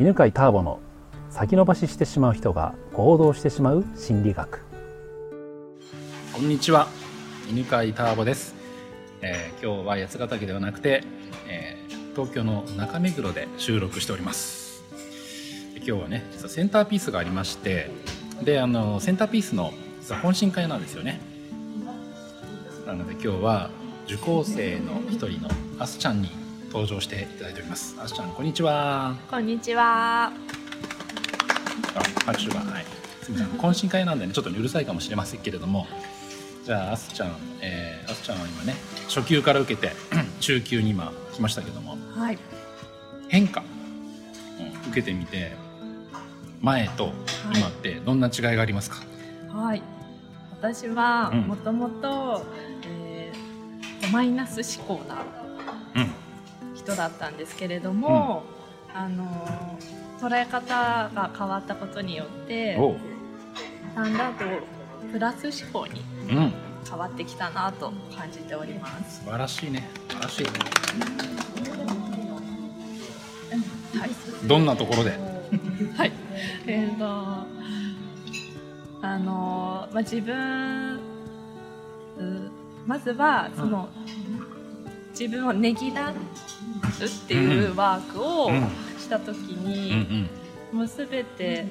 犬飼ターボの先延ばししてしまう人が行動してしまう心理学。こんにちは。犬飼ターボです、えー今日は八ヶ岳ではなくて、えー東京の中目黒で収録しております。今日はね実はセンターピースがありましてであのセンターピースの実は懇親会なんですよね。なので今日は受講生の一人のあすちゃんに登場していただいております。あすちゃんこんにちは。こんにちは。あ拍手がはい。すみません。懇親会なんでねちょっとうるさいかもしれませんけれども。じゃああすちゃん、えー、あすちゃんは今ね初級から受けて 中級に今来ましたけども。はい。変化、うん受けてみて前と今ってどんな違いがありますか、はい。私はうん。もともと、えーマイナス思考なうん人だったんですけれども、あのー捉え方が変わったことによって、だんだんとプラス思考にうん。変わってきたなと感じております。素晴らしいね。素晴らしはい。いどんなところで？はい。えっ、と、あのまあ、自分、うまずは、その、自分をねぎらうっていうワークをうんしたときうんうに、んもうすべて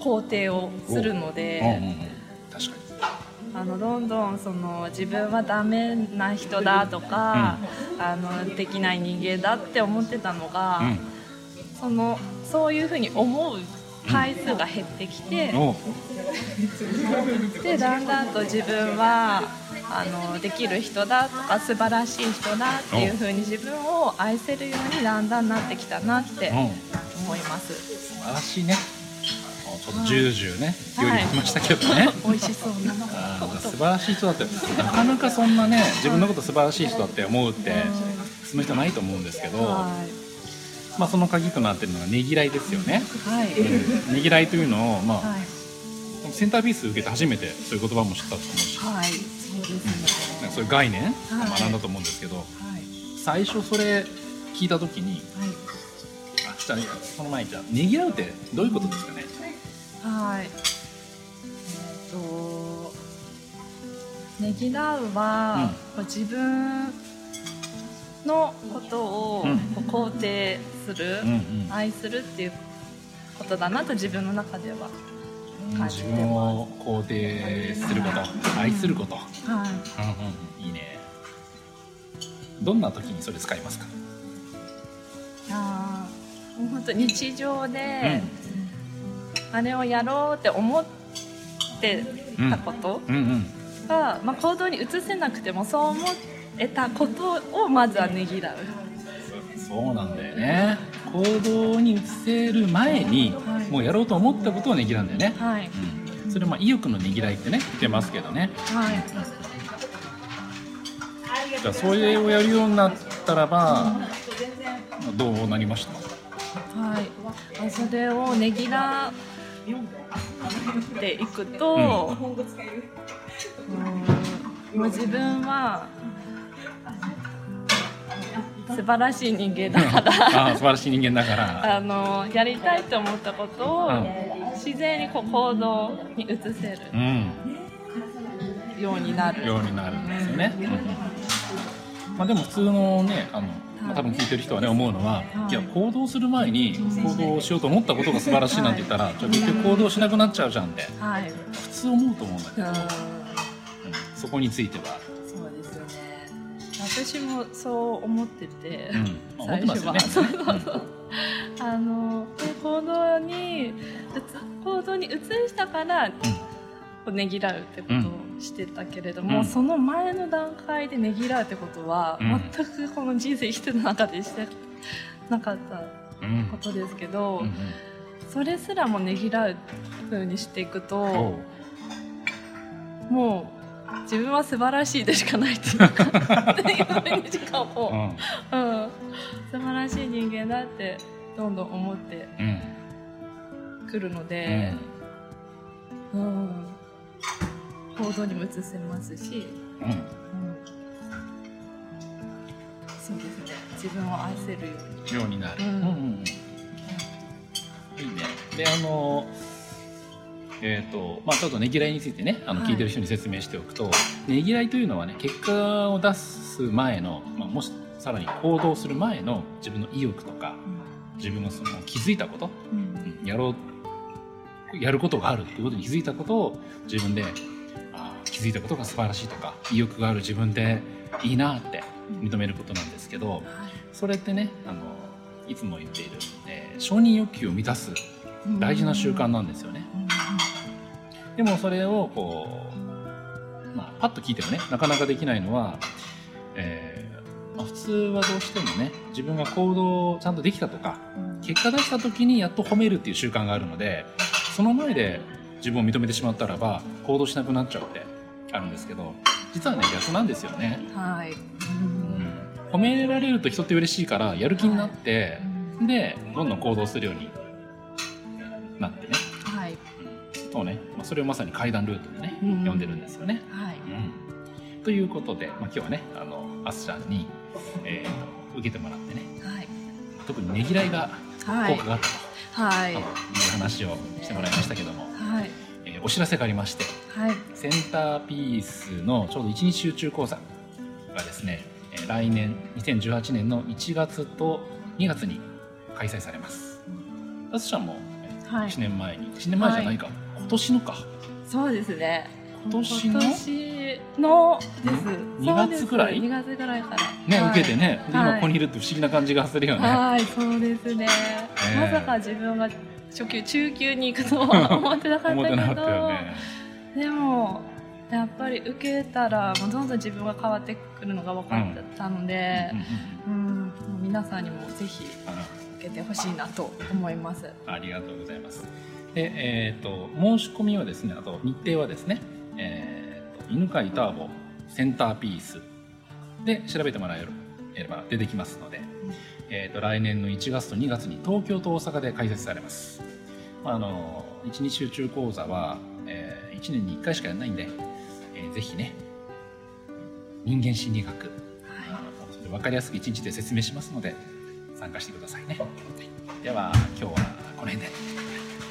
肯定をするのうんうんで、あのどんどんその自分はダメな人だとか、あのできない人間だって思ってたのが、にそのそういうふうに思う回数が減ってきて、う。んでだんだんと自分はあのできる人だとか素晴らしい人だっていうふうに自分を愛せるようにだんだんなってきたなってうん。思います。素晴らしいね。あちょっとジュージューねはい料理きましたけどね、美味しそうなの。素晴らしい人だってなかなかそんなね自分のこと素晴らしい人だって思うってその人ないと思うんですけど、はまあ、その鍵となってるのがねぎらいですよね、いはい。うん。ねぎらいというのを、まあはい。センターピース受けて初めてそういう言葉も知ったと思うしはい。そうですね。なんかそういう概念はい。学んだと思うんですけど、はい。最初それ聞いた時にはい。あじゃあその前にじゃあねぎらうってどういうことですかね？はい。えっと、ねぎらうは、こう自分のことを肯定する、愛するっていうことだなと自分の中では。感じ自てます分を肯定すること。愛すること、はい。いいね。どんな時にそれ使いますか、あーもう本当日常で、あれをやろうって思ってたことが、まあ、行動に移せなくてもそう思えたことをまずはねぎらう。そうなんだよね。行動に移せる前に、はい。もうやろうと思ったことをねぎらうんだよね、はい。うん、それまあ意欲のねぎらいってね言ってますけどね。はい。じゃあそれをやるようになったらばどうなりました？はい、あそれをねぎらっていくと、うん、もう自分は素晴らしい人間だから。ああ素晴らしい人間だから。あのやりたいと思ったことをうん。自然にこう行動に移せるうん。ようになる。ようになるんですよね、まあ、でも普通のねあの、まあ、多分聞いてる人はね思うのは、はい。い、や行動する前に行動しようと思ったことが素晴らしいなんて言ったら、じゃあ結局行動しなくなっちゃうじゃんって。はい、普通思うと思うんだけど、うん。うん。そこについては。私もそう思ってて、うん。最初は。そうそうそうあの行動に移行動に移したから、こうねぎらうってことをしてたけれども、うん。その前の段階でねぎらうってことは、うん。全くこの人生生きてる中でしてなかったうんことですけど、うん。うんそれすらもねぎらう風にしていくおとう。もう自分は素晴らしいでしかないっていうか うん。うん、素晴らしい人間だってどんどん思ってうんくるので、うん。行動にも移せますし、うん。うん、そうですね。自分を愛せる。ようになる、うん。うんうんであのえっ、とまあちょっとねぎらいについてねあのはい聞いてる人に説明しておくと、ねぎらいというのはね結果を出す前の、まあ、もしさらに行動する前の自分の意欲とか自分のその気づいたこと、うん。うんやろうやることがあるっていうことに気づいたことを自分であー気づいたことが素晴らしいとか意欲がある自分でいいなって認めることなんですけどそれってねあのいつも言っている、えー承認欲求を満たす大事な習慣なんですよね。でもそれをこう、まあ、パッと聞いてもねなかなかできないのは、えーまあ、普通はどうしてもね自分が行動をちゃんとできたとか結果出した時にやっと褒めるっていう習慣があるのでその前で自分を認めてしまったらば行動しなくなっちゃうってあるんですけど実はね逆なんですよね、はい。うん、褒められると人って嬉しいからやる気になって、でどんどん行動するようになってね、はい。うん。そうね、まあ、それをまさに階段ルートでね、うん読んでるんですよね。はい。うん、ということで、まあ、今日はねあのアスちゃんに、えーと受けてもらってねはい。特にねぎらいがはい効果。があったと、はいいう話をしてもらいましたけども、はい。えーお知らせがありましてはい。センターピースのちょうど一日集中講座がですね、えー来年2018年の1月と2月に開催されます。アスちゃんもはい1。年前に、1年前じゃないか、今年のか。そうですね。今年の？です。に2月ぐらい？2月ぐらいから。ね、はい受けてね、今ここにいるって不思議な感じがするよね。はい、そうですね。えまさか自分が初級、中級に行くとは 思ってなかったけど。でもやっぱり受けたらもうどんどん自分が変わってくるのが分かったのでうん、う皆さんにもぜひあ受けてほしいなと思います。ありがとうございます。で、えっ、と、申し込みはですね、あと日程はですね、えっ、と、犬飼ターボセンターピースで調べてもらえれば出てきますので、えっ、と、来年の1月と2月に東京と大阪で開設されます。まあ、あの、一日集中講座は、え1年に1回しかやらないんで、えーぜひね、人間心理学、はあの分かりやすく一日で説明しますので参加してくださいね、はい。では今日はこの辺で